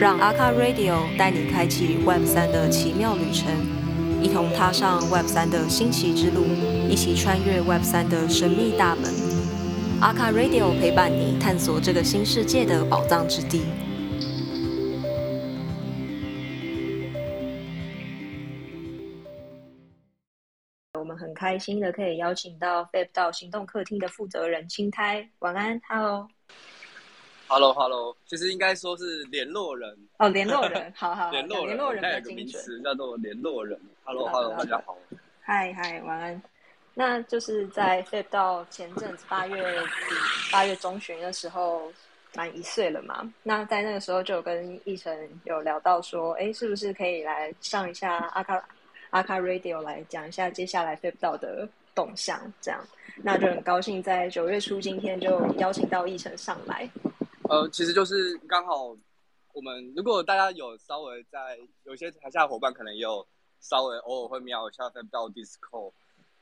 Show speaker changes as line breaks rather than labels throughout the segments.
让阿卡 Radio 带你开启 Web 三的奇妙旅程，一同踏上 Web 三的新奇之路，一起穿越 Web 三的神秘大门。阿卡 Radio 陪伴你探索这个新世界的宝藏之地。我们很开心的可以邀请到 Fab 到行动客厅的负责人青苔，晚安，Hello。
Hello，Hello，其实应该说是联络人
哦，联络人，好好好，
联络人，
联络人
它有个名
的精准。
词叫做联络人。
好
Hello，Hello，大家好。
嗨嗨，晚安。那就是在 Fab 到前阵子八月底、八月中旬的时候，满一岁了嘛。那在那个时候就有跟奕晨有聊到说，哎，是不是可以来上一下阿卡阿卡 Radio 来讲一下接下来 Fab 到的动向，这样。那就很高兴在九月初今天就邀请到奕晨上来。
呃，其实就是刚好我们如果大家有稍微在有些台下的伙伴可能也有稍微偶尔会瞄一下 f 到 Disco，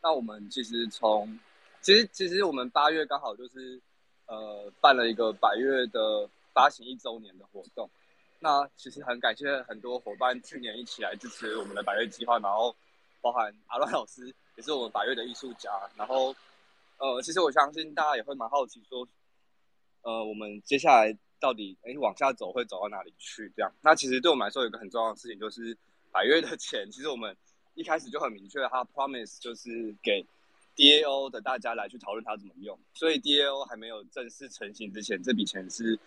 那我们其实从其实其实我们八月刚好就是呃办了一个百月的发行一周年的活动。那其实很感谢很多伙伴去年一起来支持我们的百月计划，然后包含阿乱老师也是我们百月的艺术家，然后呃，其实我相信大家也会蛮好奇说，呃，我们接下来到底哎往下走会走到哪里去？这样，那其实对我们来说有一个很重要的事情就是百越的钱，其实我们一开始就很明确，他 promise 就是给 DAO 的大家来去讨论它怎么用，所以 DAO 还没有正式成型之前，这笔钱是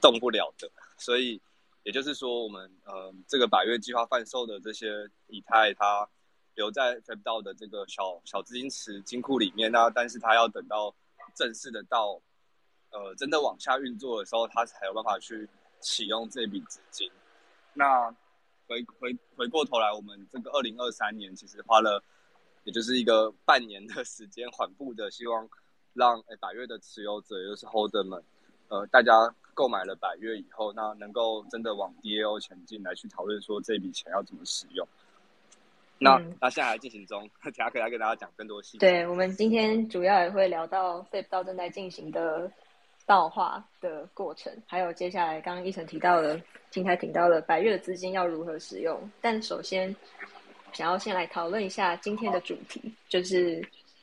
动不了的，所以也就是说，我们呃这个百越计划贩售的这些以太，它留在 f a b 道的这个小小资金池金库里面，那但是它要等到正式的到呃真的往下运作的时候，它才有办法去启用这笔资金。那回回回过头来，我们这个二零二三年其实花了，也就是一个半年的时间，缓步的希望让诶百越的持有者，也就是 holder 们，呃，大家购买了百越以后，那能够真的往 DAO 前进，来去讨论说这笔钱要怎么使用。那、
嗯
那现在还进行中，等下可以来跟大家讲更多细节。
对，我们今天主要也会聊到 Fab 道正在进行的道化的过程，还有接下来刚刚一晨提到的，今天提到的百月的资金要如何使用。但首先，想要先来讨论一下今天的主题，就是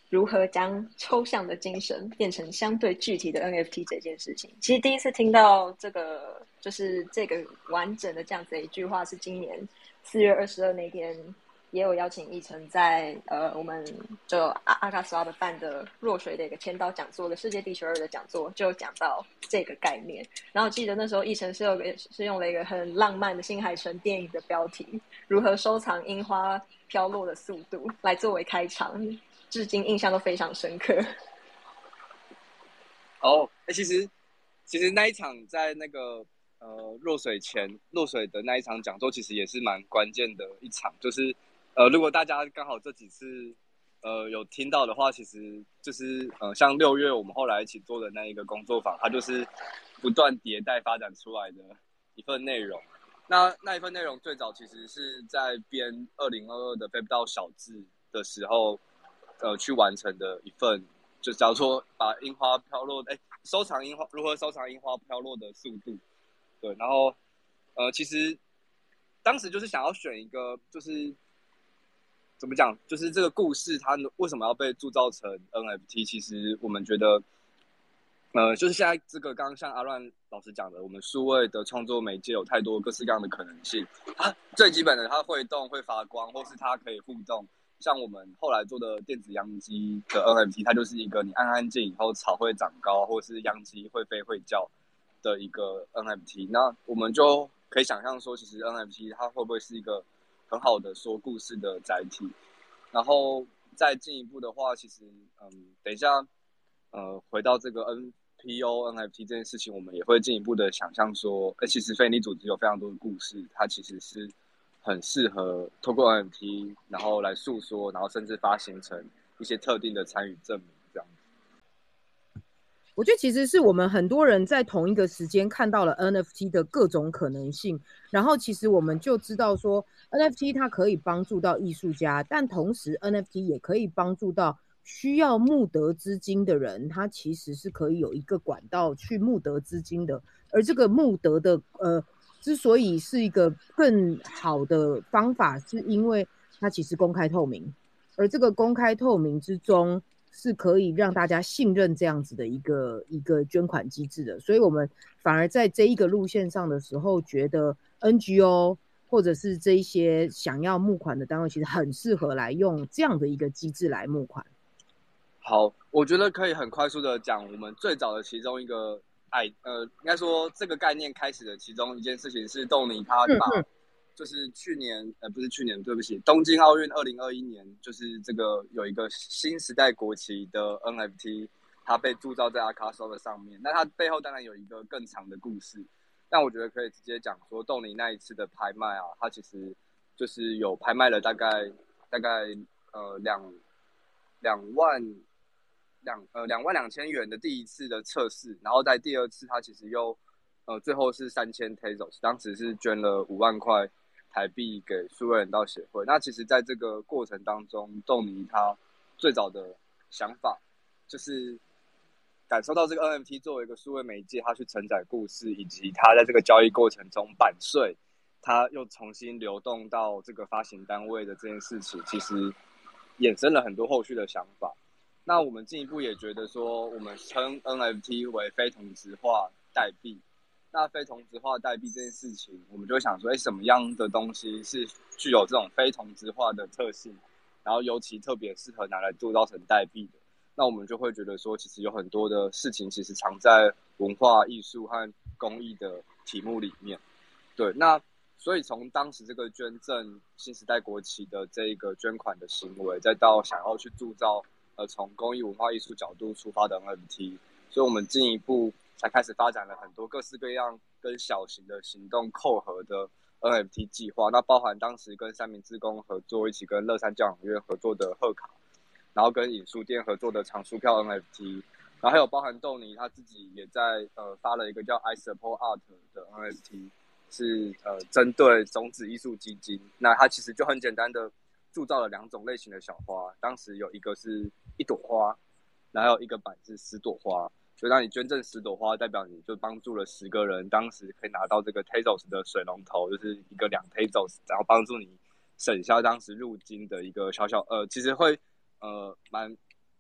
如何将抽象的精神变成相对具体的 NFT 这件事情。其实第一次听到这个，就是这个完整的这样子的一句话，是今年四月二十二那天。也有邀请奕晨在呃，我们就阿阿卡斯拉的办的弱水的一个签到讲座的世界地球二的讲座，就讲到这个概念。然后记得那时候奕晨是有个是用了一个很浪漫的新海诚电影的标题“如何收藏樱花飘落的速度”来作为开场，至今印象都非常深刻。
哦，哎、其实其实那一场在那个呃落水前落水的那一场讲座，其实也是蛮关键的一场。就是呃，如果大家刚好这几次呃有听到的话，其实就是呃像六月我们后来一起做的那一个工作坊，它就是不断迭代发展出来的一份内容。那那一份内容最早其实是在编二零二二的 Fab 到小字的时候，呃，去完成的一份，就叫做把樱花飘落，哎，收藏樱花如何收藏樱花飘落的速度，对，然后呃，其实当时就是想要选一个，就是怎么讲，就是这个故事它为什么要被铸造成 NFT？其实我们觉得。呃，就是现在这个刚刚像阿乱老师讲的，我们数位的创作媒介有太多各式各样的可能性。它最基本的，它会动、会发光，或是它可以互动。像我们后来做的电子秧鸡的 NFT，它就是一个你按按键以后草会长高，或是秧鸡会飞会叫的一个 NFT。那我们就可以想象说，其实 NFT 它会不会是一个很好的说故事的载体？然后再进一步的话，其实嗯，等一下。呃，回到这个 NPO NFT 这件事情，我们也会进一步的想象说，哎、其实非你组织有非常多的故事，它其实是很适合透过 NFT，然后来诉说，然后甚至发行成一些特定的参与证明。
我觉得其实是我们很多人在同一个时间看到了 NFT 的各种可能性，然后其实我们就知道说 NFT 它可以帮助到艺术家，但同时 NFT 也可以帮助到需要募得资金的人，他其实是可以有一个管道去募得资金的，而这个募得的呃之所以是一个更好的方法，是因为它其实公开透明，而这个公开透明之中是可以让大家信任这样子的一个一个捐款机制的，所以我们反而在这一个路线上的时候，觉得 NGO 或者是这一些想要募款的单位，其实很适合来用这样的一个机制来募款。
好，我觉得可以很快速的讲，我们最早的其中一个。哎，呃，应该说这个概念开始的其中一件事情是豆泥他把，就是去年，呃，不是去年，对不起，东京奥运二零二一年，就是这个有一个新时代国旗的 NFT，它被铸造在阿卡索的上面。那它背后当然有一个更长的故事，但我觉得可以直接讲说，豆泥那一次的拍卖啊，它其实就是有拍卖了大概大概呃两两万。两呃两万两千元的第一次的测试，然后在第二次，他其实又呃最后是三千 Tezos，当时是捐了五万块台币给数位人道协会。那其实在这个过程当中，豆泥他最早的想法就是感受到这个 NFT 作为一个数位媒介，它去承载故事，以及它在这个交易过程中版税，它又重新流动到这个发行单位的这件事情，其实衍生了很多后续的想法。那我们进一步也觉得说，我们称 NFT 为非同质化代币。那非同质化代币这件事情，我们就会想说，哎，什么样的东西是具有这种非同质化的特性，然后尤其特别适合拿来铸造成代币的？那我们就会觉得说，其实有很多的事情，其实藏在文化艺术和公益的题目里面。对，那所以从当时这个捐赠新时代国旗的这一个捐款的行为，再到想要去铸造。呃，从公益文化艺术角度出发的 NFT，所以我们进一步才开始发展了很多各式各样跟小型的行动扣合的 NFT 计划。那包含当时跟三明治工合作，一起跟乐山教养院合作的贺卡，然后跟影书店合作的藏书票 NFT，然后还有包含豆泥他自己也在呃发了一个叫 I Support Art 的 NFT，是呃针对种子艺术基金。那它其实就很简单的铸造了两种类型的小花，当时有一个是。一朵花，然后一个板是十朵花，所以让你捐赠十朵花，代表你就帮助了十个人，当时可以拿到这个 Tezos 的水龙头，就是一个两 Tezos，然后帮助你省下当时入金的一个小小呃，其实会呃蛮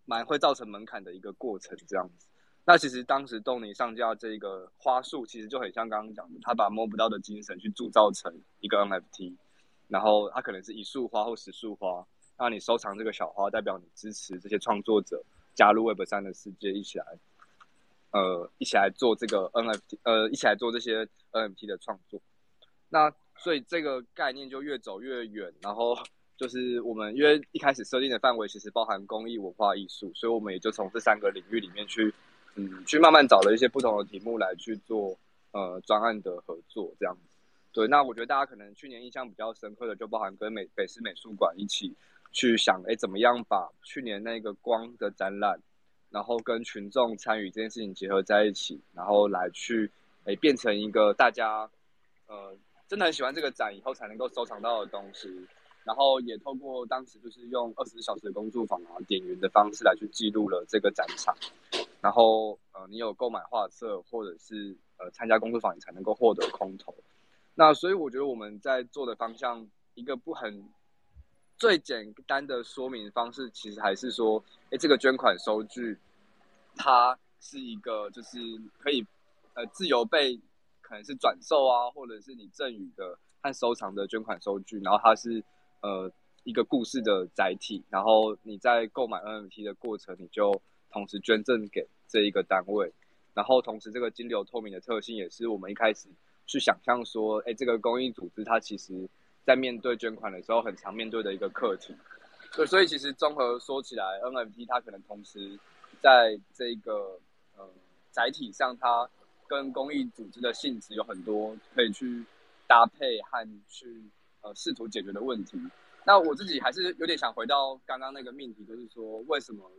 蛮会造成门槛的一个过程这样子。那其实当时动你上架这个花束，其实就很像刚刚讲的，他把摸不到的精神去铸造成一个 NFT，然后它可能是一束花或十束花。那你收藏这个小花，代表你支持这些创作者加入 Web 三的世界，一起来，呃，一起来做这个 NFT，呃，一起来做这些 NFT 的创作。那所以这个概念就越走越远，然后就是我们因为一开始设定的范围其实包含公益、文化艺术，所以我们也就从这三个领域里面去，嗯，去慢慢找了一些不同的题目来去做呃专案的合作，这样子。对，那我觉得大家可能去年印象比较深刻的，就包含跟美北师美术馆一起。去想，哎，怎么样把去年那个光的展览，然后跟群众参与这件事情结合在一起，然后来去，诶，变成一个大家，呃，真的很喜欢这个展以后才能够收藏到的东西。然后也透过当时就是用二十四小时的工作坊啊，点云的方式来去记录了这个展场。然后，呃，你有购买画册或者是呃参加工作坊，你才能够获得空投。那所以我觉得我们在做的方向，一个不很。最简单的说明方式，其实还是说，哎，这个捐款收据，它是一个就是可以，呃，自由被可能是转售啊，或者是你赠予的和收藏的捐款收据，然后它是呃一个故事的载体，然后你在购买 NFT 的过程，你就同时捐赠给这一个单位，然后同时这个金流透明的特性，也是我们一开始去想象说，哎，这个公益组织它其实。在面对捐款的时候，很常面对的一个课题。对，所以其实综合说起来，NFT 它可能同时在这个呃载体上，它跟公益组织的性质有很多可以去搭配和去呃试图解决的问题。那我自己还是有点想回到刚刚那个命题，就是说为什么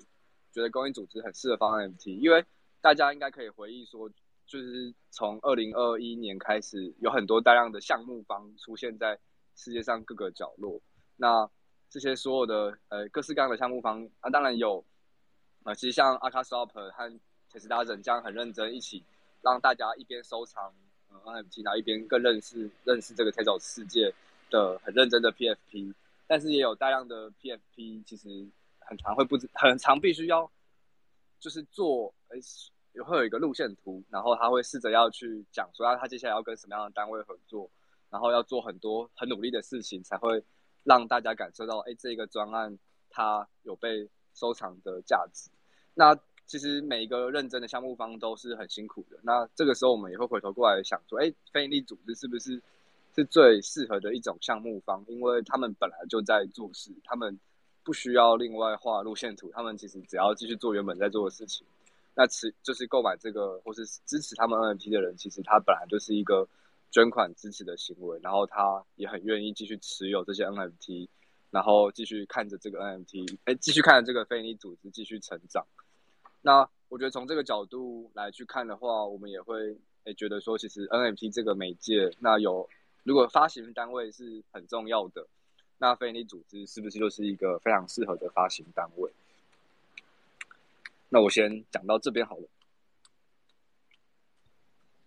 觉得公益组织很适合放 NFT？因为大家应该可以回忆说，就是从二零二一年开始，有很多大量的项目方出现在。世界上各个角落，那这些所有的呃各式各样的项目方啊，当然有啊，其实像阿卡斯奥普和铁斯拉人这样很认真，一起让大家一边收藏呃 NFT，然后一边更认识认识这个 Tezos 世界的很认真的 PFP，但是也有大量的 PFP 其实很常会不知很常必须要就是做诶会有一个路线图，然后他会试着要去讲说他接下来要跟什么样的单位合作，然后要做很多很努力的事情，才会让大家感受到哎这个专案它有被收藏的价值。那其实每一个认真的项目方都是很辛苦的。那这个时候，我们也会回头过来想说，哎，非营利组织是不是是最适合的一种项目方？因为他们本来就在做事，他们不需要另外画路线图，他们其实只要继续做原本在做的事情。那持就是购买这个或是支持他们 NFT 的人，其实他本来就是一个捐款支持的行为，然后他也很愿意继续持有这些 NFT，然后继续看着这个 NFT，哎，继续看着这个非营利组织继续成长。那我觉得从这个角度来去看的话，我们也会诶觉得说，其实 NFT 这个媒介，那有如果发行单位是很重要的，那非营利组织是不是就是一个非常适合的发行单位？那我先讲到这边好了。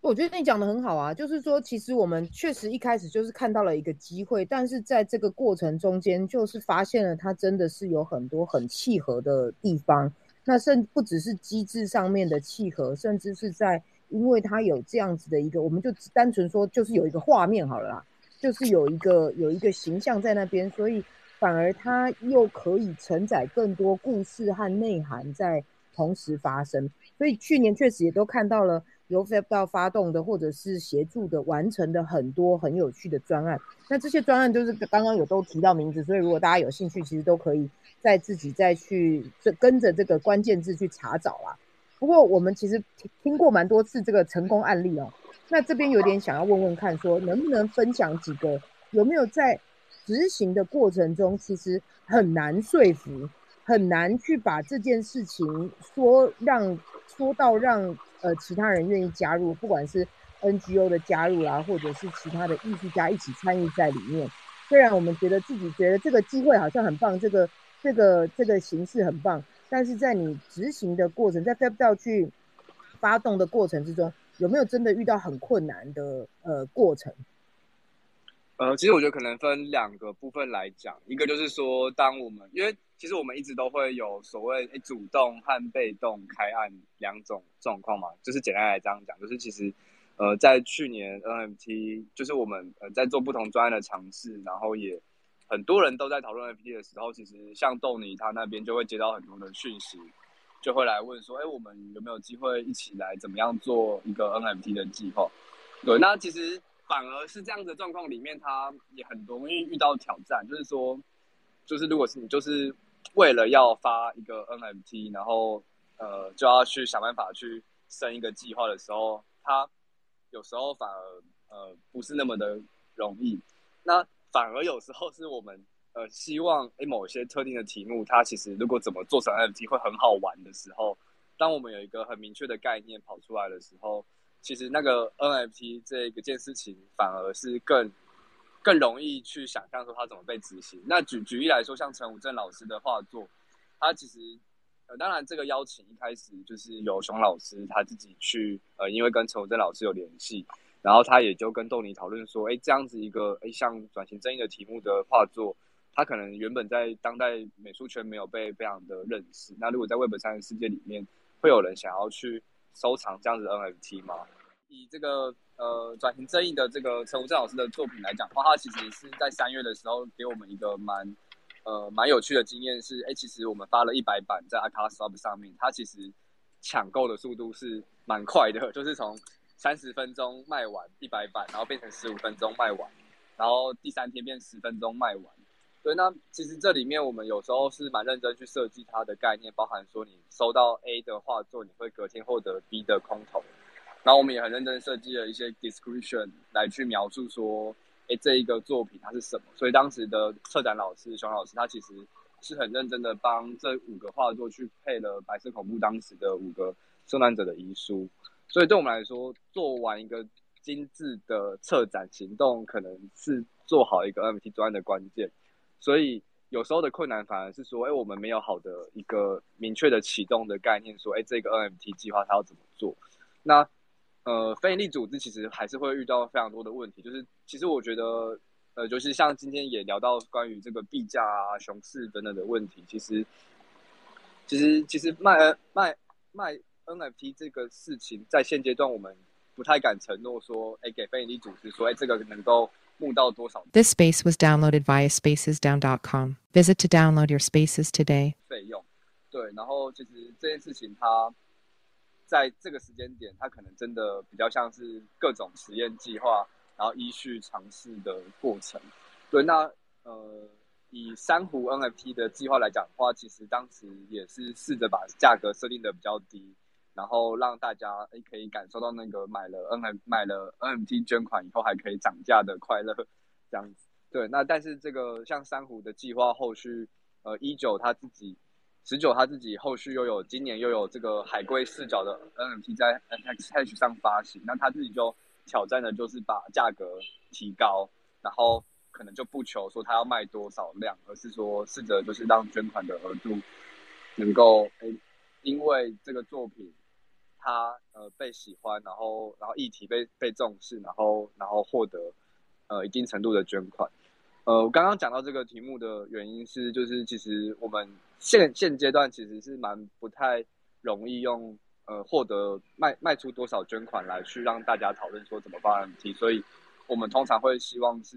我觉得你讲的很好啊，就是说，其实我们确实一开始就是看到了一个机会，但是在这个过程中间，就是发现了它真的是有很多很契合的地方。那甚不只是机制上面的契合，甚至是在，因为它有这样子的一个，我们就单纯说就是有一个画面好了啦，就是有一个有一个形象在那边，所以反而它又可以承载更多故事和内涵在同时发生。所以去年确实也都看到了由 f a b 到发动的或者是协助的完成的很多很有趣的专案。那这些专案就是刚刚有都提到名字，所以如果大家有兴趣，其实都可以。再自己再去这跟着这个关键字去查找啦。不过我们其实听过蛮多次这个成功案例哦。那这边有点想要问问看，说能不能分享几个？有没有在执行的过程中，其实很难说服，很难去把这件事情说让说到让呃其他人愿意加入，不管是 NGO 的加入啦，或者是其他的艺术家一起参与在里面。虽然我们觉得自己觉得这个机会好像很棒，这个。这个这个形式很棒，但是在你执行的过程，在 f a b 到去发动的过程之中，有没有真的遇到很困难的呃过程？
呃，其实我觉得可能分两个部分来讲，一个就是说，当我们因为其实我们一直都会有所谓主动和被动开案两种状况嘛，就是简单来这样讲，就是其实呃在去年 NFT 就是我们呃在做不同专案的尝试，然后也。很多人都在讨论 NFT 的时候，其实像豆尼他那边就会接到很多的讯息，就会来问说：“哎，我们有没有机会一起来怎么样做一个 NFT 的计划？”对，那其实反而是这样的状况里面，他也很容易遇到挑战，就是说，就是如果是你就是为了要发一个 NFT，然后呃就要去想办法去生一个计划的时候，他有时候反而呃不是那么的容易。那反而有时候是我们呃希望诶某些特定的题目，它其实如果怎么做成 NFT 会很好玩的时候，当我们有一个很明确的概念跑出来的时候，其实那个 NFT 这个件事情反而是更更容易去想象说它怎么被执行。那举举例来说，像陈武正老师的画作，他其实呃当然这个邀请一开始就是由熊老师他自己去呃因为跟陈武正老师有联系。然后他也就跟豆泥讨论说，哎，这样子一个哎像转型正义的题目的画作，他可能原本在当代美术圈没有被非常的认识。那如果在 Web 三的世界里面，会有人想要去收藏这样子的 NFT 吗？以这个呃转型正义的这个陈武正老师的作品来讲的话，他其实是在三月的时候给我们一个蛮呃蛮有趣的经验，是哎，其实我们发了一百版在 a c a s h o p 上面，它其实抢购的速度是蛮快的，就是从三十分钟卖完一百版，然后变成十五分钟卖完，然后第三天变十分钟卖完。对，那其实这里面我们有时候是蛮认真去设计它的概念，包含说你收到 A 的画作，你会隔天获得 B 的空投。然后我们也很认真设计了一些 description 来去描述说，哎，这一个作品它是什么。所以当时的策展老师熊老师，他其实是很认真的帮这五个画作去配了白色恐怖当时的五个受难者的遗书。所以对我们来说，做完一个精致的策展行动，可能是做好一个 NFT 专案的关键。所以有时候的困难反而是说，哎，我们没有好的一个明确的启动的概念，说，哎，这个 NFT 计划它要怎么做？那呃，非营利组织其实还是会遇到非常多的问题，就是其实我觉得，呃，就是像今天也聊到关于这个币价啊、熊市等等的问题，其实，其实其实卖卖卖 NFT 这个事情，在现阶段我们不太敢承诺说，哎，给非营利组织说，哎，这个能够募到多少
This space was downloaded via spacesdown.com. Visit to download your spaces today.
费用，对，然后其实这件事情它。在这个时间点，它可能真的比较像是各种实验计划，然后依序尝试的过程。对，那呃，以珊瑚 NFT 的计划来讲的话，其实当时也是试着把价格设定的比较低，然后让大家诶可以感受到那个买了 NFT 买了 NFT 捐款以后还可以涨价的快乐，这样子。对，那但是这个像珊瑚的计划后续，呃，一九他自己。十九他自己后续又有今年又有这个海龟视角的 NFT 在 NXH 上发行，那他自己就挑战的就是把价格提高，然后可能就不求说他要卖多少量，而是说试着就是让捐款的额度能够诶，因为这个作品他呃被喜欢，然后然后议题被被重视，然后然后获得呃一定程度的捐款。呃，我刚刚讲到这个题目的原因是，就是其实我们现现阶段其实是蛮不太容易用呃获得卖卖出多少捐款来去让大家讨论说怎么办所以我们通常会希望是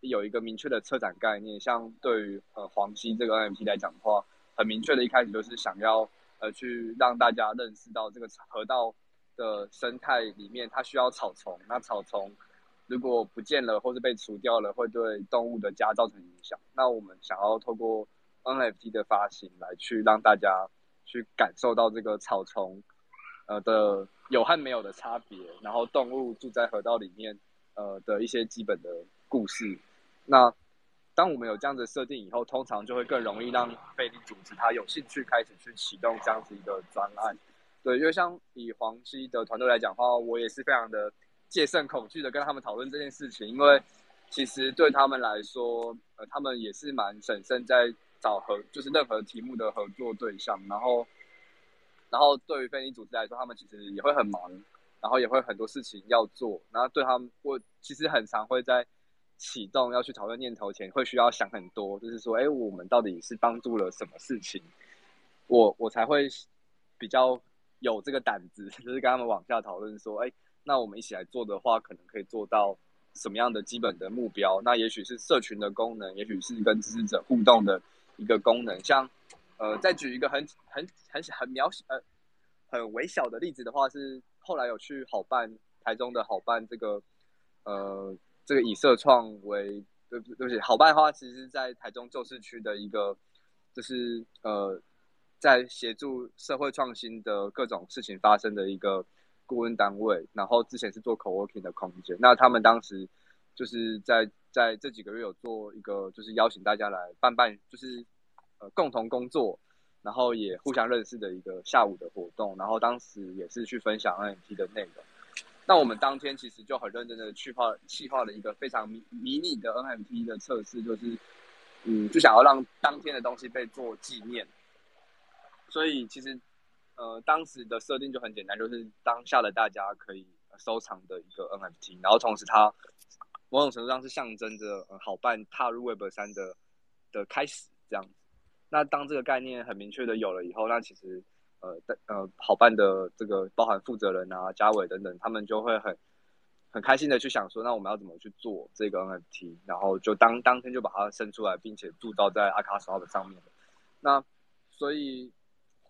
有一个明确的策展概念。像对于呃黄金这个 NFT 来讲的话，很明确的一开始就是想要呃去让大家认识到这个河道的生态里面它需要草丛，那草丛。如果不见了或是被除掉了，会对动物的家造成影响。那我们想要透过 NFT 的发行来去让大家去感受到这个草丛，呃的有和没有的差别，然后动物住在河道里面，呃的一些基本的故事。那当我们有这样的设定以后，通常就会更容易让非利组织它有兴趣开始去启动这样子一个专案。对，因为像以黄溪的团队来讲的话，我也是非常的。戒慎恐惧的跟他们讨论这件事情，因为其实对他们来说，呃，他们也是蛮审慎在找合，就是任何题目的合作对象。然后，然后对于非营组织来说，他们其实也会很忙，然后也会很多事情要做。然后对他们，我其实很常会在启动要去讨论念头前，会需要想很多，就是说，哎，我们到底是帮助了什么事情，我 我才会比较有这个胆子，就是跟他们往下讨论说，哎。那我们一起来做的话，可能可以做到什么样的基本的目标？那也许是社群的功能，也许是跟支持者互动的一个功能。像，呃，再举一个很很很很渺小、呃很微小的例子的话，是后来有去好办台中的好办这个，呃，这个以社创为对不对不起，好办的话，其实在台中旧市区的一个，就是呃，在协助社会创新的各种事情发生的一个。顾问单位，然后之前是做 co-working 的空间，那他们当时就是在在这几个月有做一个，就是邀请大家来办办，就是呃共同工作，然后也互相认识的一个下午的活动，然后当时也是去分享 NFT 的内容。那我们当天其实就很认真的去画、细化了一个非常迷迷你的 NFT 的测试，就是嗯，就想要让当天的东西被做纪念，所以其实。呃，当时的设定就很简单，就是当下的大家可以收藏的一个 NFT，然后同时它某种程度上是象征着好办踏入 Web 三的的开始这样子。那当这个概念很明确的有了以后，那其实呃呃好办的这个包含负责人啊、嘉伟等等，他们就会很很开心的去想说，那我们要怎么去做这个 NFT，然后就当当天就把它生出来，并且铸造在阿卡索的上面那所以。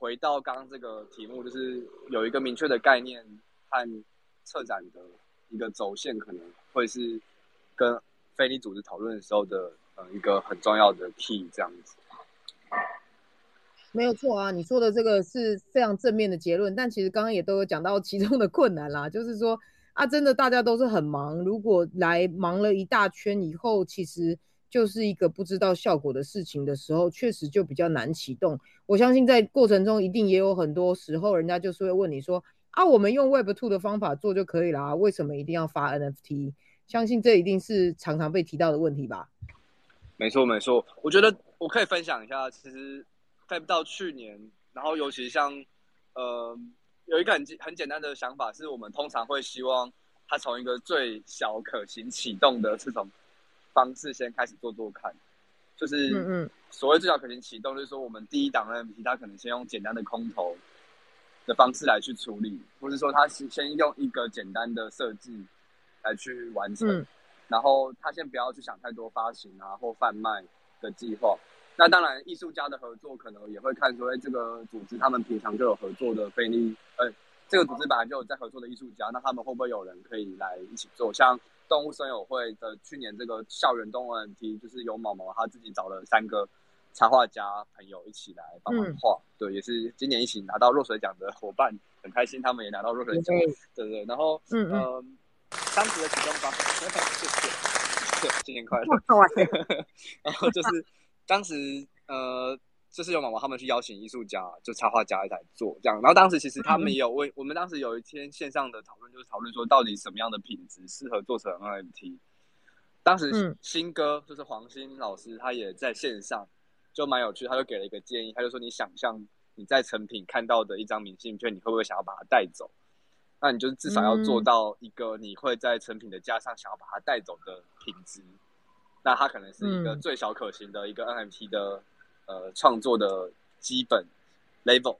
回到刚刚这个题目，就是有一个明确的概念和策展的一个轴线，可能会是跟非利组织讨论的时候的呃一个很重要的 key 这样子。
没有错啊，你说的这个是非常正面的结论，但其实刚刚也都有讲到其中的困难啦，就是说啊，真的大家都是很忙，如果来忙了一大圈以后，其实。就是一个不知道效果的事情的时候，确实就比较难启动。我相信在过程中一定也有很多时候，人家就是会问你说：“啊，我们用 Web Two 的方法做就可以了，为什么一定要发 NFT？” 相信这一定是常常被提到的问题吧？
没错，没错。我觉得我可以分享一下，其实在到去年，然后尤其像呃，有一个很简很简单的想法，是我们通常会希望它从一个最小可行启动的这种方式先开始做做看，就是
嗯嗯
所谓最小可行启动，就是说我们第一档 NFT 它可能先用简单的空投的方式来去处理，或者说它是先用一个简单的设计来去完成，
嗯
然后他先不要去想太多发行啊或贩卖的计划。那当然，艺术家的合作可能也会看说，哎，这个组织他们平常就有合作的非利，呃，这个组织本来就有在合作的艺术家，那他们会不会有人可以来一起做？像动物森友会的去年这个校园动物 NFT，就是有毛毛他自己找了三个插画家朋友一起来帮忙画，对，也是今年一起拿到若水奖的伙伴，很开心，他们也拿到若水奖，对对。然后，
嗯嗯
呃，当时的启动方，谢谢，新年快乐。然后就是当时呃，就是有妈妈他们去邀请艺术家，就插画家来做这样。然后当时其实他们也有为我们当时有一天线上的讨论，就是讨论说到底什么样的品质适合做成 NFT。当时新哥就是黄鑫老师，他也在线上，就蛮有趣，他就给了一个建议，他就说你想象你在成品看到的一张明信片，你会不会想要把它带走？那你就至少要做到一个你会在成品的架上想要把它带走的品质。那它可能是一个
嗯
最小可行的一个 NFT 的呃创作的基本 level。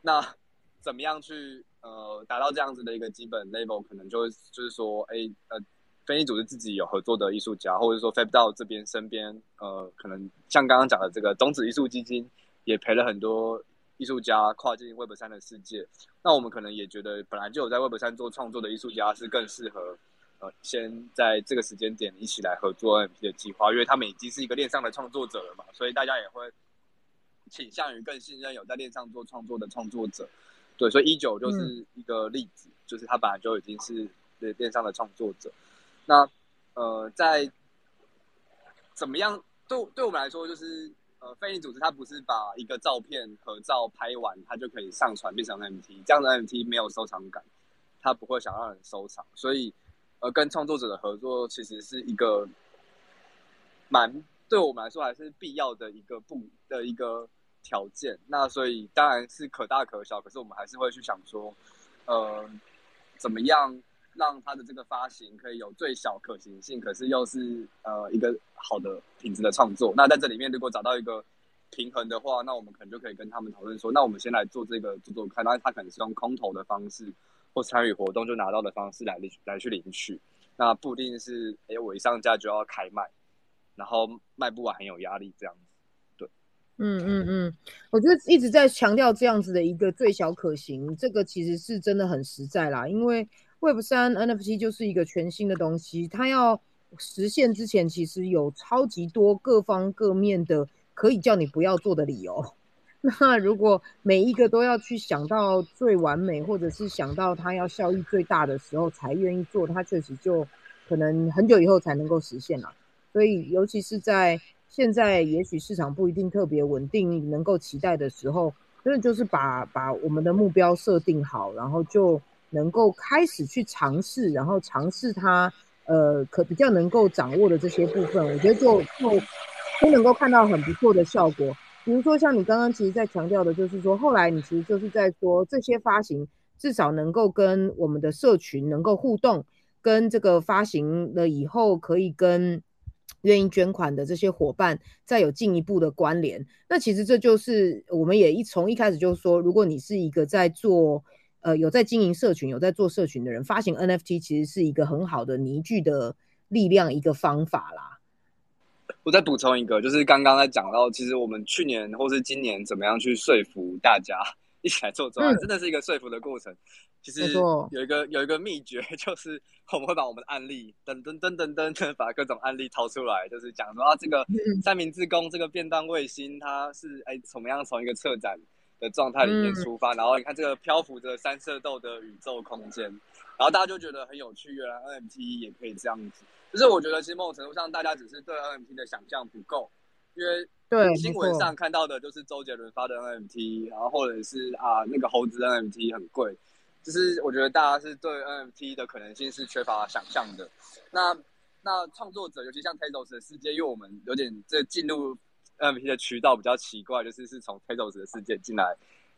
那怎么样去呃达到这样子的一个基本 level？可能就会就是说，哎呃，非利组织自己有合作的艺术家，或者说 Fab 到这边身边呃，可能像刚刚讲的这个种子艺术基金，也赔了很多艺术家跨进 Web 三的世界。那我们可能也觉得，本来就有在 Web 三做创作的艺术家是更适合。呃，先在这个时间点一起来合作 NFT 的计划，因为他们已经是一个链上的创作者了嘛，所以大家也会倾向于更信任有在链上做创作的创作者。对，所以一九就是一个例子，就是他本来就已经是链链上的创作者。那呃，在怎么样对对我们来说，就是呃，非利组织它不是把一个照片合照拍完，它就可以上传变成 NFT，这样的 NFT 没有收藏感，它不会想让人收藏，所以。呃，跟创作者的合作其实是一个蛮对我们来说还是必要的一个不的一个条件。那所以当然是可大可小，可是我们还是会去想说，呃，怎么样让它的这个发行可以有最小可行性，可是又是呃一个好的品质的创作。那在这里面如果找到一个平衡的话，那我们可能就可以跟他们讨论说，那我们先来做这个做做看，那他可能是用空投的方式。或参与活动就拿到的方式来领来去领取，那不一定是哎、我一上架就要开卖，然后卖不完很有压力这样子。对，
嗯嗯嗯，我觉得一直在强调这样子的一个最小可行，这个其实是真的很实在啦。因为 Web 三 NFT 就是一个全新的东西，它要实现之前，其实有超级多各方各面的可以叫你不要做的理由。那如果每一个都要去想到最完美，或者是想到它要效益最大的时候才愿意做，它确实就可能很久以后才能够实现了。所以，尤其是在现在，也许市场不一定特别稳定，能够期待的时候，真的就是把把我们的目标设定好，然后就能够开始去尝试，然后尝试它呃可比较能够掌握的这些部分，我觉得就就都能够看到很不错的效果。比如说，像你刚刚其实在强调的，就是说，后来你其实就是在说，这些发行至少能够跟我们的社群能够互动，跟这个发行了以后可以跟愿意捐款的这些伙伴再有进一步的关联。那其实这就是我们也一从一开始就说，如果你是一个在做呃有在经营社群、有在做社群的人，发行 NFT 其实是一个很好的凝聚的力量一个方法啦。
我再补充一个，就是刚刚在讲到，其实我们去年或是今年怎么样去说服大家 一起来做专案，
嗯
真的是一个说服的过程。其实有一个有一个秘诀，就是我们会把我们的案例噔噔噔噔噔噔，把各种案例掏出来，就是讲说啊，这个
嗯
三明治工这个便当卫星，它是哎怎么样从一个策展的状态里面
嗯
出发，然后你看这个漂浮着三色豆的宇宙空间，然后大家就觉得很有趣，原来 NFT 也可以这样子。就是我觉得，其实某种程度上，大家只是对 NFT 的想象不够，因为
对，
新闻上看到的就是周杰伦发的 NFT，然后或者是啊那个猴子 NFT 很贵，就是我觉得大家是对 NFT 的可能性是缺乏想象的。那那创作者，尤其像 Tezos 的世界，因为我们有点这进入 NFT 的渠道比较奇怪，就是是从 Tezos 的世界进来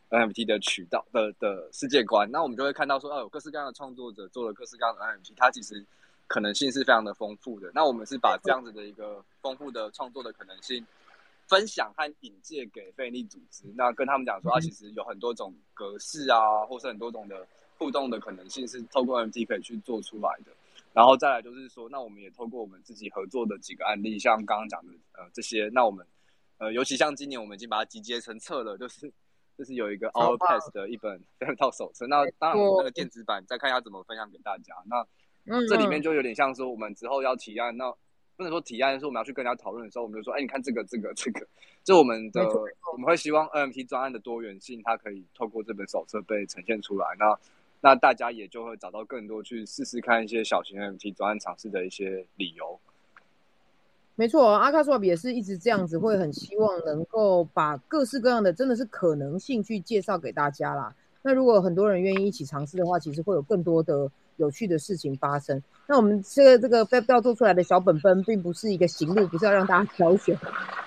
NFT 的渠道的的世界观，那我们就会看到说，哦，有各式各样的创作者做了各式各样的 NFT，它其实可能性是非常的丰富的。那我们是把这样子的一个丰富的创作的可能性分享和引介给非营利组织，那跟他们讲说，它其实有很多种格式啊，或是很多种的互动的可能性是透过 NFT 可以去做出来的。然后再来就是说，那我们也透过我们自己合作的几个案例，像刚刚讲的呃这些，那我们呃尤其像今年我们已经把它集结成册了，就是就是有一个 Our Pass 的一本 一套手册。那当然我们那个电子版再看一下怎么分享给大家。那这里面就有点像说我们之后要提案，那不能说提案，是我们要去跟人家讨论的时候，我们就说，哎，你看这个这个这个，就我们的我们会希望 NFT 专案的多元性，它可以透过这本手册被呈现出来。那那大家也就会找到更多去试试看一些小型 NFT 专案尝试的一些理由。
没错，阿卡索比也是一直这样子，会很希望能够把各式各样的真的是可能性去介绍给大家啦。那如果很多人愿意一起尝试的话，其实会有更多的有趣的事情发生。那我们这个这个 Fab 做出来的小本本，并不是一个行路，不是要让大家挑选，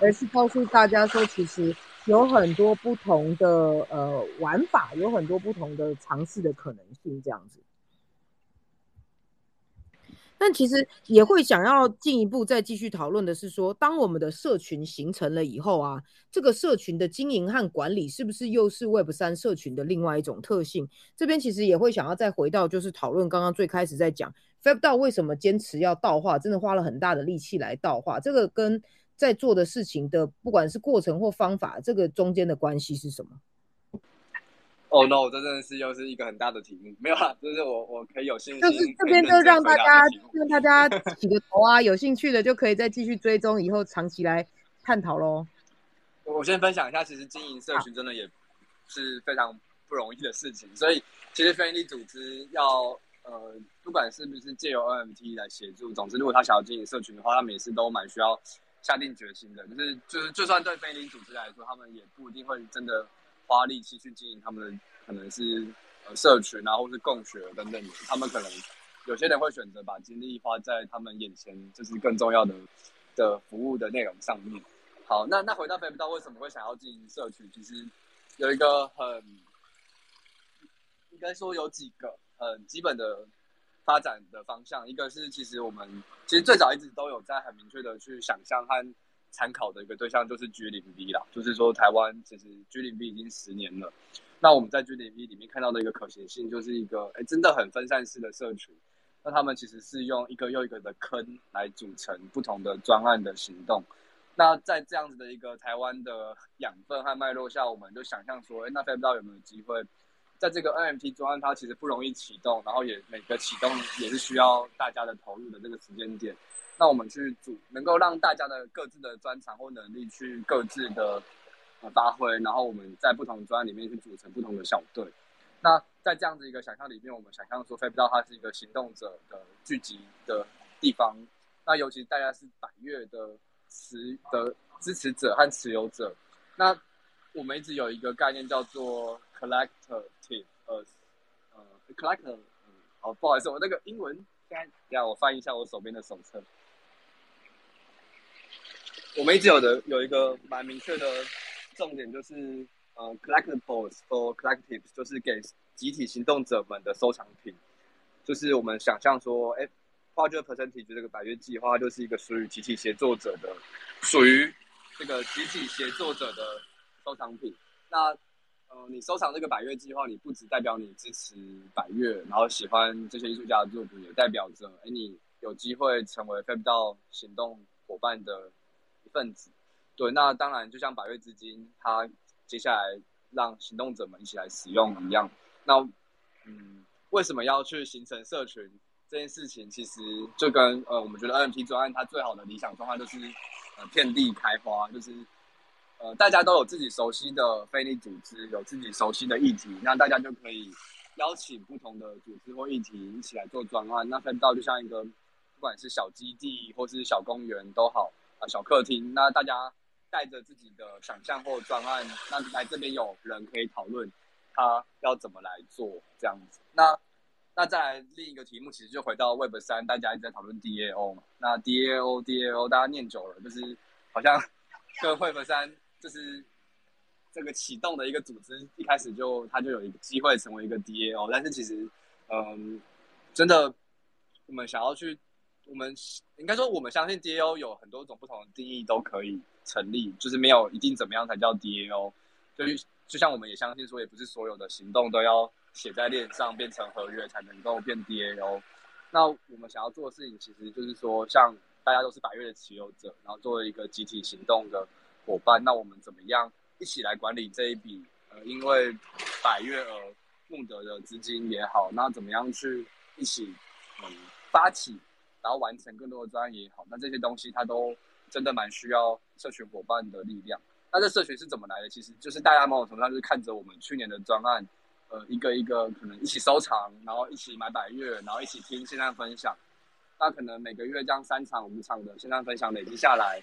而是告诉大家说，其实。有很多不同的呃玩法，有很多不同的尝试的可能性，这样子。但其实也会想要进一步再继续讨论的是说，当我们的社群形成了以后啊，这个社群的经营和管理是不是又是 Web 三社群的另外一种特性？这边其实也会想要再回到，就是讨论刚刚最开始在讲 Fab 道为什么坚持要道化，真的花了很大的力气来道化，这个跟。在做的事情的，不管是过程或方法，这个中间的关系是什么？
哦，no，这真的是又是一个很大的题目。没有啊，就是我我可以有兴趣，
就是这边就让大家让大家起个头啊，有兴趣的就可以再继续追踪，以后长期来探讨喽。
我先分享一下，其实经营社群真的也是非常不容易的事情，所以其实非营利组织要呃，不管是不是借由 NFT 来协助，总之如果他想要经营社群的话，他们也是都蛮需要。下定决心的，就是就是，就算对非营组织来说，他们也不一定会真的花力气去经营他们的，可能是呃社群啊，或是共学等等的。他们可能有些人会选择把精力花在他们眼前就是更重要的的服务的内容上面。好，那那回到飞不到为什么会想要经营社群？其实有一个很应该说有几个很基本的。发展的方向，一个是其实我们其实最早一直都有在很明确的去想象和参考的一个对象，就是 G 零 V 啦。就是说台湾其实 G 零 V 已经十年了，那我们在 G 零 V 里面看到的一个可行性，就是一个哎真的很分散式的社群。那他们其实是用一个又一个的坑来组成不同的专案的行动。那在这样子的一个台湾的养分和脉络下，我们就想象说，哎，那不知道有没有机会？在这个 NFT 专案，它其实不容易启动，然后也每个启动也是需要大家的投入的这个时间点。那我们去组，能够让大家的各自的专长或能力去各自的呃发挥，然后我们在不同专里面去组成不同的小队。那在这样子一个想象里面，我们想象说，飞不到它是一个行动者的聚集的地方。那尤其大家是百越的持的支持者和持有者。那我们一直有一个概念叫做 collective，呃，呃，collective，嗯，好，不好意思，我那个英文，现在等下我翻译一下我手边的手册。我们一直有的有一个蛮明确的重点，就是呃，collectibles for collectives，就是给集体行动者们的收藏品。就是我们想象说，哎，project percentage 这个百月计划就是一个属于集体协作者的，属于这个集体协作者的。收藏品，那呃，你收藏这个百越计划，你不只代表你支持百越，然后喜欢这些艺术家的作品，也代表着哎，你有机会成为 Fab 到行动伙伴的分子。对，那当然，就像百越资金，它接下来让行动者们一起来使用一样。那嗯，为什么要去形成社群这件事情？其实就跟呃，我们觉得 NFT 专案它最好的理想状态就是呃，遍地开花，就是。呃，大家都有自己熟悉的非利组织，有自己熟悉的议题，那大家就可以邀请不同的组织或议题一起来做专案。那分到就像一个，不管是小基地或是小公园都好，小客厅，那大家带着自己的想象或专案，那来这边有人可以讨论他要怎么来做这样子。那那再来另一个题目，其实就回到 Web 三，大家一直在讨论 DAO 嘛。那 DAO DAO 大家念久了，就是好像 跟 Web 三。就是这个启动的一个组织，一开始就它就有一个机会成为一个 DAO，但是其实，嗯，真的，我们想要去，我们应该说我们相信 DAO 有很多种不同的定义都可以成立，就是没有一定怎么样才叫 DAO，就就像我们也相信说，也不是所有的行动都要写在链上变成合约才能够变 DAO。那我们想要做的事情，其实就是说，像大家都是百越的持有者，然后作为一个集体行动的伙伴，那我们怎么样一起来管理这一笔呃，因为百越而募得的资金也好，那怎么样去一起嗯发起，然后完成更多的专案也好，那这些东西它都真的蛮需要社群伙伴的力量。那这社群是怎么来的？其实就是大家某种程度上就是看着我们去年的专案。呃，一个一个可能一起收藏，然后一起买百月，然后一起听线上分享。那可能每个月这样三场五场的线上分享累积下来，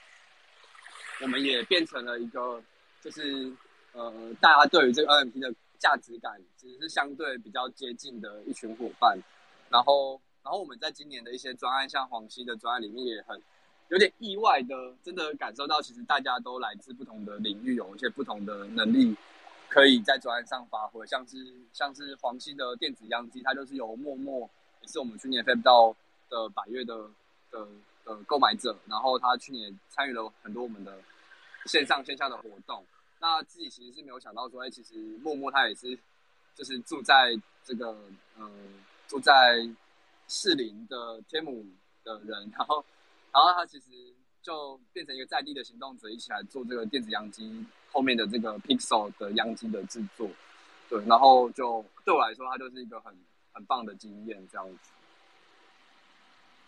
我们也变成了一个，就是呃，大家对于这个 NFT 的价值感其实是相对比较接近的一群伙伴。然后，然后我们在今年的一些专案，像黄溪的专案里面，也很有点意外的，真的感受到其实大家都来自不同的领域，有一些不同的能力。可以在专案上发挥，像是像是黄溪的电子央机，它就是由默默，也是我们去年 f 到的百月的的的购买者，然后他去年参与了很多我们的线上线下的活动。那自己其实是没有想到说，哎，其实默默他也是就是住在这个呃住在士林的天母的人，然后然后他其实就变成一个在地的行动者，一起来做这个电子央机。后面的这个 Pixel 的央机的制作，对，然后就对我来说，它就是一个很很棒的经验，这样子。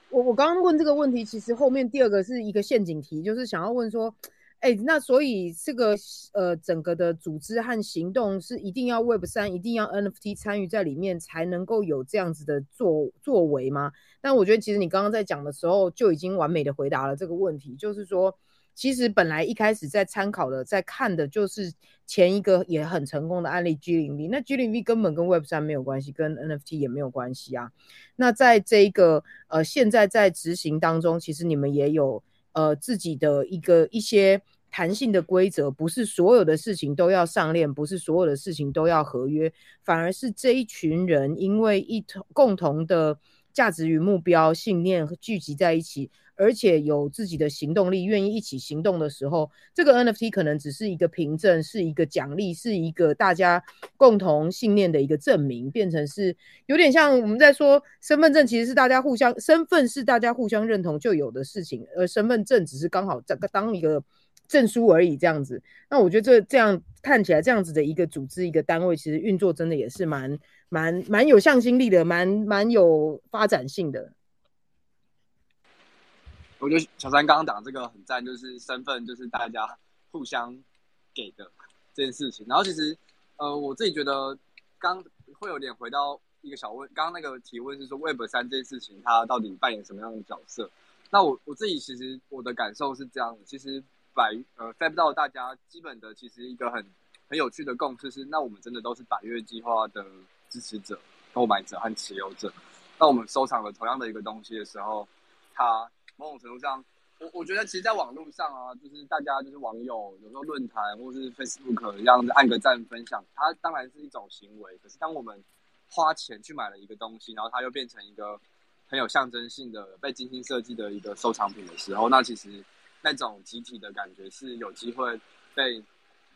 我我刚刚问这个问题，其实后面第二个是一个陷阱题，就是想要问说，哎，那所以这个呃整个的组织和行动是一定要 Web 三，一定要 NFT 参与在里面才能够有这样子的作作为吗？但我觉得其实你刚刚在讲的时候就已经完美的回答了这个问题，就是说。其实本来一开始在参考的、在看的就是前一个也很成功的案例 G 零 V，那 G 零 V 根本跟 Web 三没有关系，跟 NFT 也没有关系啊。那在这一个呃现在在执行当中，其实你们也有呃自己的一个一些弹性的规则，不是所有的事情都要上链，不是所有的事情都要合约，反而是这一群人因为一同共同的价值与目标、信念聚集在一起。而且有自己的行动力，愿意一起行动的时候，这个 NFT 可能只是一个凭证，是一个奖励，是一个大家共同信念的一个证明，变成是有点像我们在说身份证，其实是大家互相身份是大家互相认同就有的事情，而身份证只是刚好整个当一个证书而已，这样子。那我觉得这这样看起来，这样子的一个组织一个单位，其实运作真的也是蛮蛮蛮有向心力的，蛮蛮有发展性的。
我觉得小三刚刚讲这个很赞，就是身份就是大家互相给的这件事情。然后其实，呃，我自己觉得刚会有点回到一个小问，刚刚那个提问是说 Web 三这件事情它到底扮演什么样的角色？那我我自己其实我的感受是这样的，其实百呃 f a b 到大家基本的其实一个很很有趣的共识是，那我们真的都是百月计划的支持者、购买者和持有者。那我们收藏了同样的一个东西的时候，它。某种程度上，我我觉得其实，在网络上啊，就是大家就是网友，有时候论坛或是 Facebook 这样子按个赞分享，它当然是一种行为。可是，当我们花钱去买了一个东西，然后它又变成一个很有象征性的、被精心设计的一个收藏品的时候，那其实那种集体的感觉是有机会被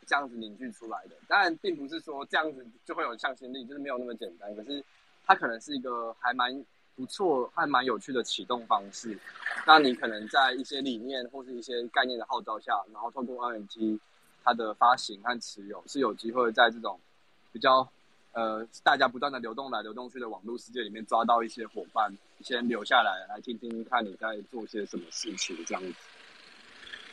这样子凝聚出来的。当然，并不是说这样子就会有向心力，就是没有那么简单。可是，它可能是一个还蛮。不错，还蛮有趣的启动方式。那你可能在一些理念或是一些概念的号召下，然后透过 NFT 它的发行和持有，是有机会在这种比较呃大家不断的流动来流动去的网络世界里面抓到一些伙伴，先留下来来听听看你在做些什么事情这样子。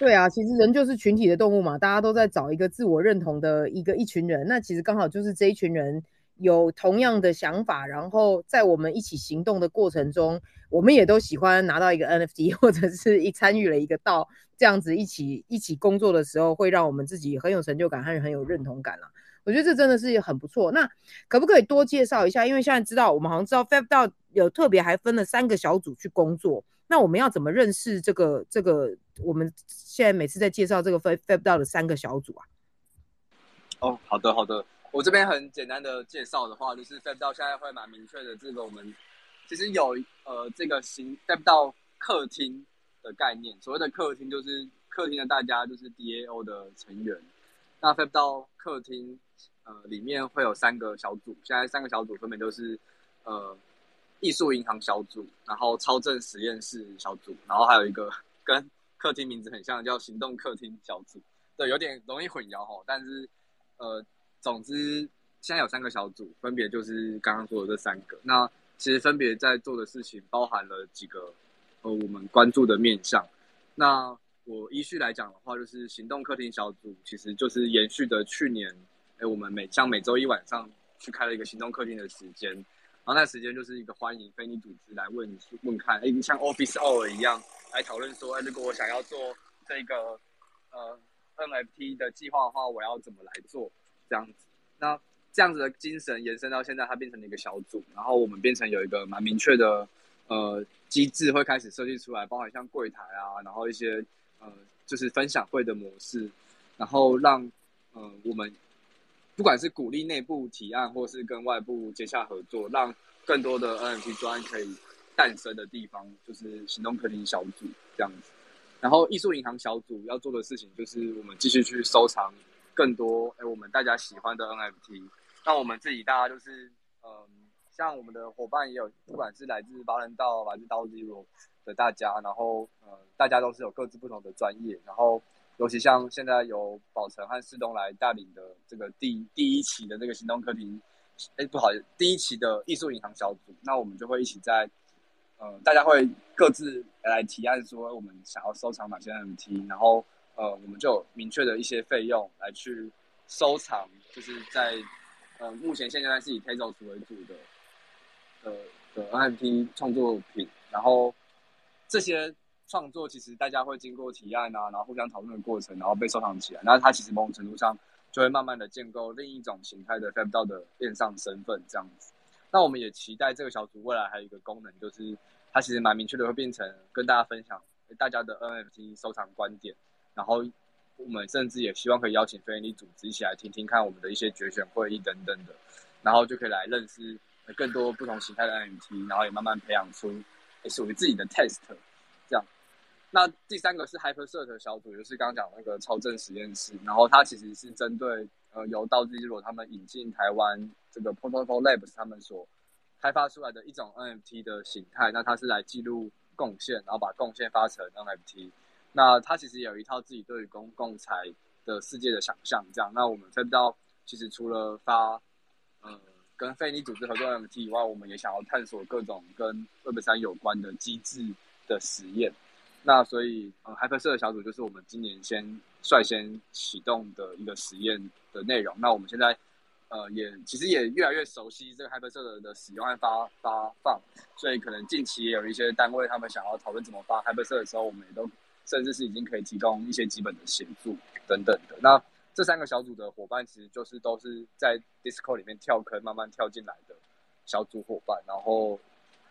对啊，其实人就是群体的动物嘛，大家都在找一个自我认同的一个一群人。那其实刚好就是这一群人。有同样的想法，然后在我们一起行动的过程中，我们也都喜欢拿到一个 NFT，或者是一参与了一个道，这样子一起一起工作的时候，会让我们自己很有成就感，还是很有认同感了。我觉得这真的是很不错。那可不可以多介绍一下？因为现在知道我们好像知道 Fab 道有特别还分了三个小组去工作。那我们要怎么认识这个这个？我们现在每次在介绍这个 Fab 道的三个小组啊？
哦，好的好的，我这边很简单的介绍的话，就是 Fab 到现在会蛮明确的，这个我们其实有呃这个新 Fab 到客厅的概念，所谓的客厅就是客厅的大家就是 DAO 的成员，那 Fab 到客厅呃里面会有三个小组，现在三个小组分别就是呃艺术银行小组，然后超正实验室小组，然后还有一个 跟客厅名字很像叫行动客厅小组，对，有点容易混淆哈，但是。呃，总之，现在有三个小组，分别就是刚刚说的这三个。那其实分别在做的事情包含了几个呃我们关注的面向。那我依序来讲的话，就是行动客厅小组，其实就是延续的去年，哎，我们每像每周一晚上去开了一个行动客厅的时间，然后那时间就是一个欢迎非你组织来问问看，哎，像 Office Hour 一样来讨论说，哎，如果我想要做这个呃。NFT 的计划的话，我要怎么来做？这样子，那这样子的精神延伸到现在，它变成了一个小组，然后我们变成有一个蛮明确的呃机制，会开始设计出来，包含像柜台啊，然后一些呃就是分享会的模式，然后让呃我们不管是鼓励内部提案，或是跟外部接洽合作，让更多的 NFT 专可以诞生的地方，就是行动客厅小组这样子。然后艺术银行小组要做的事情就是我们继续去收藏更多哎我们大家喜欢的 NFT。那我们自己大家就是嗯，像我们的伙伴也有，不管是来自八人道、来自刀 Zero 的大家，然后呃大家都是有各自不同的专业。然后尤其像现在由宝成和世东来带领的这个第第一期的这个行动课题，哎不好意思，第一期的艺术银行小组，那我们就会一起在。呃，大家会各自来提案说我们想要收藏哪些 M T，然后呃，我们就明确的一些费用来去收藏，就是在呃目前现在是以 Tazo 为主的呃的 M T 创作品，然后这些创作其实大家会经过提案啊，然后互相讨论的过程，然后被收藏起来，那它其实某种程度上就会慢慢的建构另一种形态的 f a b 到的链上身份这样子。那我们也期待这个小组未来还有一个功能，就是。它其实蛮明确的，会变成跟大家分享大家的 NFT 收藏观点，然后我们甚至也希望可以邀请非营利组织一起来听听看我们的一些决选会议等等的，然后就可以来认识更多不同形态的 NFT，然后也慢慢培养出属于自己的 test。那第三个是 HyperCert 小组，就是刚刚讲那个超正实验室，然后它其实是针对呃由道之罗他们引进台湾这个 Protocol Labs 他们所。开发出来的一种 NFT 的形态，那它是来记录贡献，然后把贡献发成 NFT。那它其实有一套自己对于公共财的世界的想象，这样。那我们分到，其实除了发，呃，跟非利组织合作 NFT 以外，我们也想要探索各种跟 Web 三有关的机制的实验。那所以，呃，Hyper 社的小组就是我们今年先率先启动的一个实验的内容。那我们现在。呃，也其实也越来越熟悉这个 Hyperset 的使用和发发放，所以可能近期也有一些单位他们想要讨论怎么发 h y p e r s e 的时候，我们也都甚至是已经可以提供一些基本的协助等等的。那这三个小组的伙伴其实就是都是在 Discord 里面跳坑慢慢跳进来的小组伙伴，然后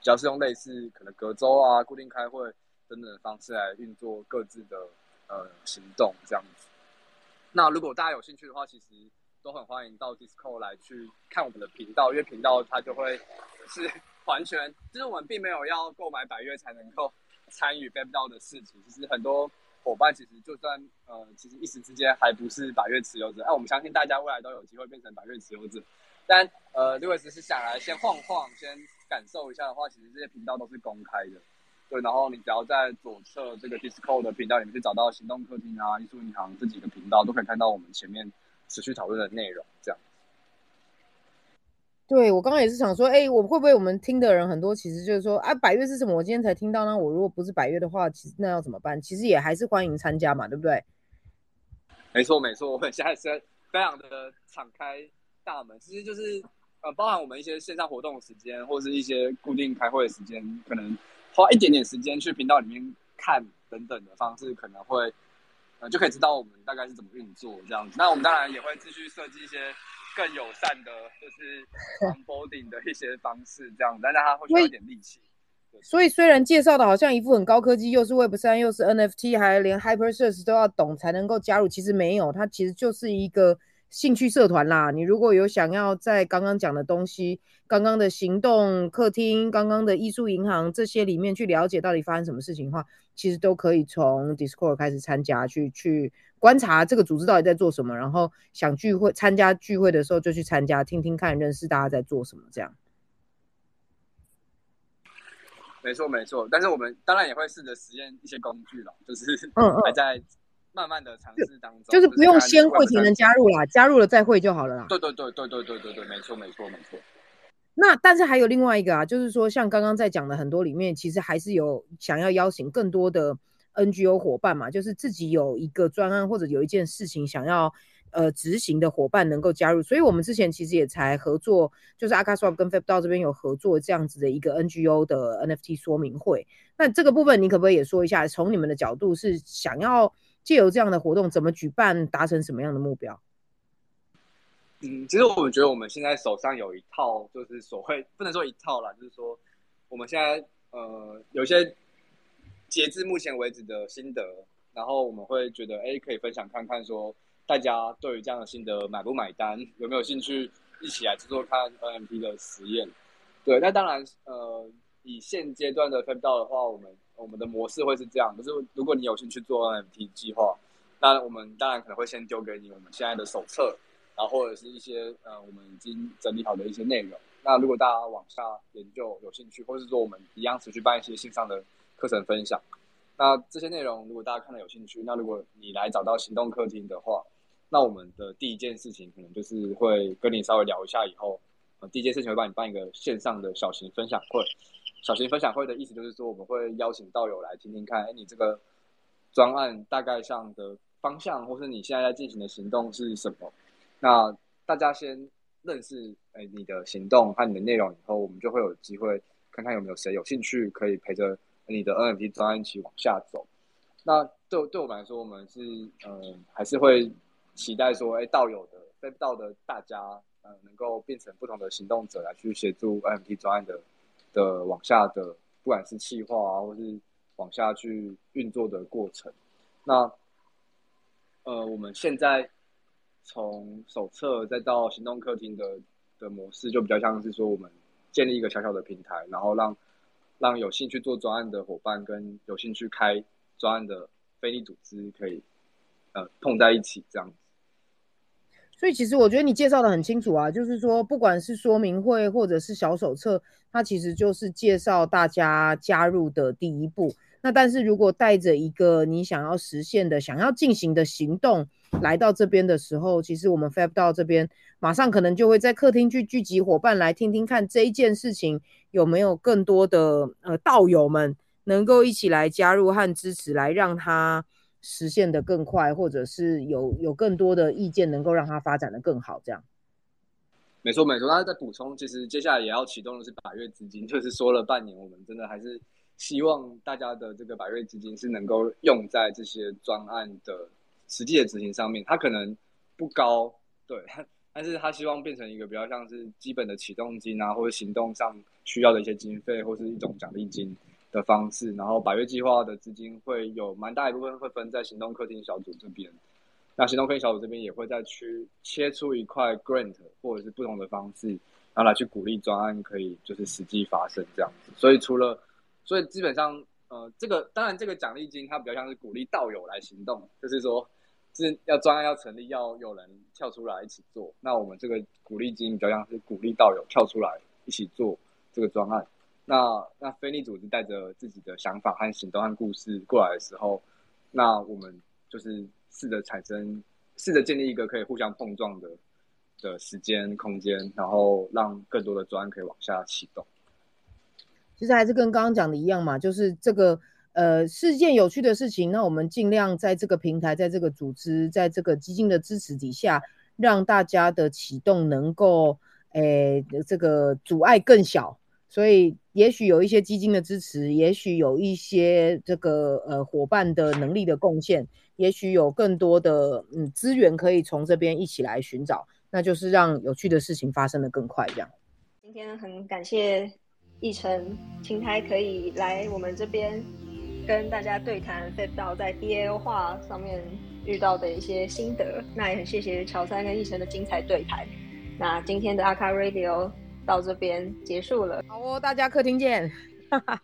主要是用类似可能隔周啊、固定开会等等的方式来运作各自的呃行动这样子。那如果大家有兴趣的话，其实。都很欢迎到 Discord 来去看我们的频道，因为频道它就会是 完全，就是我们并没有要购买百月才能够参与 Web 道的事情。其实很多伙伴其实就算呃，其实一时之间还不是百月持有者，哎，我们相信大家未来都有机会变成百月持有者。但呃，如果只是想来先晃晃、先感受一下的话，其实这些频道都是公开的。对，然后你只要在左侧这个 Discord 的频道里面去找到行动客厅啊、艺术银行这几个频道，都可以看到我们前面。持续讨论的内容，这样。
对我刚刚也是想说，哎，我会不会我们听的人很多，其实就是说，啊，百月是什么？我今天才听到呢。我如果不是百月的话，其实那要怎么办？其实也还是欢迎参加嘛，对不对？
没错，没错，我们现在是非常的敞开大门，其实就是呃，包含我们一些线上活动的时间，或是一些固定开会的时间，可能花一点点时间去频道里面看等等的方式，可能会。就可以知道我们大概是怎么运作这样子。那我们当然也会继续设计一些更友善的，就是 onboarding 的一些方式这样，但是它会需要一点力气。
所以虽然介绍的好像一副很高科技，又是 Web 三，又是 NFT，还连 Hyper Search 都要懂才能够加入，其实没有，它其实就是一个兴趣社团啦。你如果有想要在刚刚讲的东西、刚刚的行动客厅、刚刚的艺术银行这些里面去了解到底发生什么事情的话，其实都可以从 Discord 开始参加，去去观察这个组织到底在做什么，然后想聚会参加聚会的时候就去参加，听听看，认识大家在做什么，这样。
没错没错，但是我们当然也会试着实验一些工具了，就是
嗯嗯
还在慢慢的尝试当中，
就是不用先会才能加入啦，加入了再会就好了啦。
对对对对对对对对，没错没错没错。
那但是还有另外一个啊，就是说像刚刚在讲的很多里面，其实还是有想要邀请更多的 NGO 伙伴嘛，就是自己有一个专案或者有一件事情想要呃执行的伙伴能够加入。所以我们之前其实也才合作，就是阿卡 swap 跟 FabDao 这边有合作这样子的一个 NGO 的 NFT 说明会。那这个部分你可不可以也说一下，从你们的角度是想要借由这样的活动怎么举办，达成什么样的目标？
嗯，其实我们觉得我们现在手上有一套，就是所谓不能说一套啦，就是说我们现在呃有些截至目前为止的心得，然后我们会觉得哎可以分享看看，说大家对于这样的心得买不买单，有没有兴趣一起来做做看 NMP 的实验？对，那当然呃以现阶段的 f a b 到的话，我们我们的模式会是这样，就是如果你有兴趣做 NFT 计划，那我们当然可能会先丢给你我们现在的手册。然后或者是一些呃我们已经整理好的一些内容。那如果大家往下研究有兴趣，或是说我们一样持续办一些线上的课程分享，那这些内容如果大家看了有兴趣，那如果你来找到行动客厅的话，那我们的第一件事情可能就是会跟你稍微聊一下，以后呃第一件事情会帮你办一个线上的小型分享会。小型分享会的意思就是说，我们会邀请道友来听听看，哎，你这个专案大概上的方向，或是你现在在进行的行动是什么。那大家先认识哎你的行动和你的内容以后，我们就会有机会看看有没有谁有兴趣可以陪着你的 NFT 专案一起往下走。那对对我们来说，我们是嗯还是会期待说，哎道友的被道的大家呃能够变成不同的行动者来去协助 NFT 专案的的往下的不管是企划啊，或是往下去运作的过程。那呃我们现在。从手册再到行动客厅的的模式，就比较像是说，我们建立一个小小的平台，然后让让有兴趣做专案的伙伴跟有兴趣开专案的非利组织可以呃碰在一起这样子。
所以其实我觉得你介绍的很清楚啊，就是说不管是说明会或者是小手册，它其实就是介绍大家加入的第一步。那但是如果带着一个你想要实现的、想要进行的行动来到这边的时候，其实我们 Fab 到这边马上可能就会在客厅去聚集伙伴来听听看这一件事情有没有更多的呃道友们能够一起来加入和支持，来让他实现的更快，或者是有有更多的意见能够让它发展的更好。这样，
没错没错。那在补充，其实接下来也要启动的是百月资金，就是说了半年，我们真的还是。希望大家的这个百瑞资金是能够用在这些专案的实际的执行上面。它可能不高，对，但是他希望变成一个比较像是基本的启动金啊，或者行动上需要的一些经费，或是一种奖励金的方式。然后百月计划的资金会有蛮大一部分会分在行动客厅小组这边，那行动客厅小组这边也会再去切出一块 grant 或者是不同的方式，然后来去鼓励专案可以就是实际发生这样子。所以除了所以基本上，呃，这个当然这个奖励金它比较像是鼓励道友来行动，就是说是要专案要成立，要有人跳出来一起做。那我们这个鼓励金比较像是鼓励道友跳出来一起做这个专案。那那非利组织带着自己的想法和行动和故事过来的时候，那我们就是试着产生，试着建立一个可以互相碰撞的的时间空间，然后让更多的专案可以往下启动。
其实还是跟刚刚讲的一样嘛，就是这个呃是件有趣的事情，那我们尽量在这个平台、在这个组织、在这个基金的支持底下，让大家的启动能够诶这个阻碍更小。所以也许有一些基金的支持，也许有一些这个呃伙伴的能力的贡献，也许有更多的嗯资源可以从这边一起来寻找，那就是让有趣的事情发生的更快。这样，
今天很感谢奕晨青苔可以来我们这边跟大家对谈 f e 在 DAO 化上面遇到的一些心得，那也很谢谢乔三跟奕晨的精彩对谈。那今天的阿卡 Radio 到这边结束了。
好哦大家客厅见。哈 哈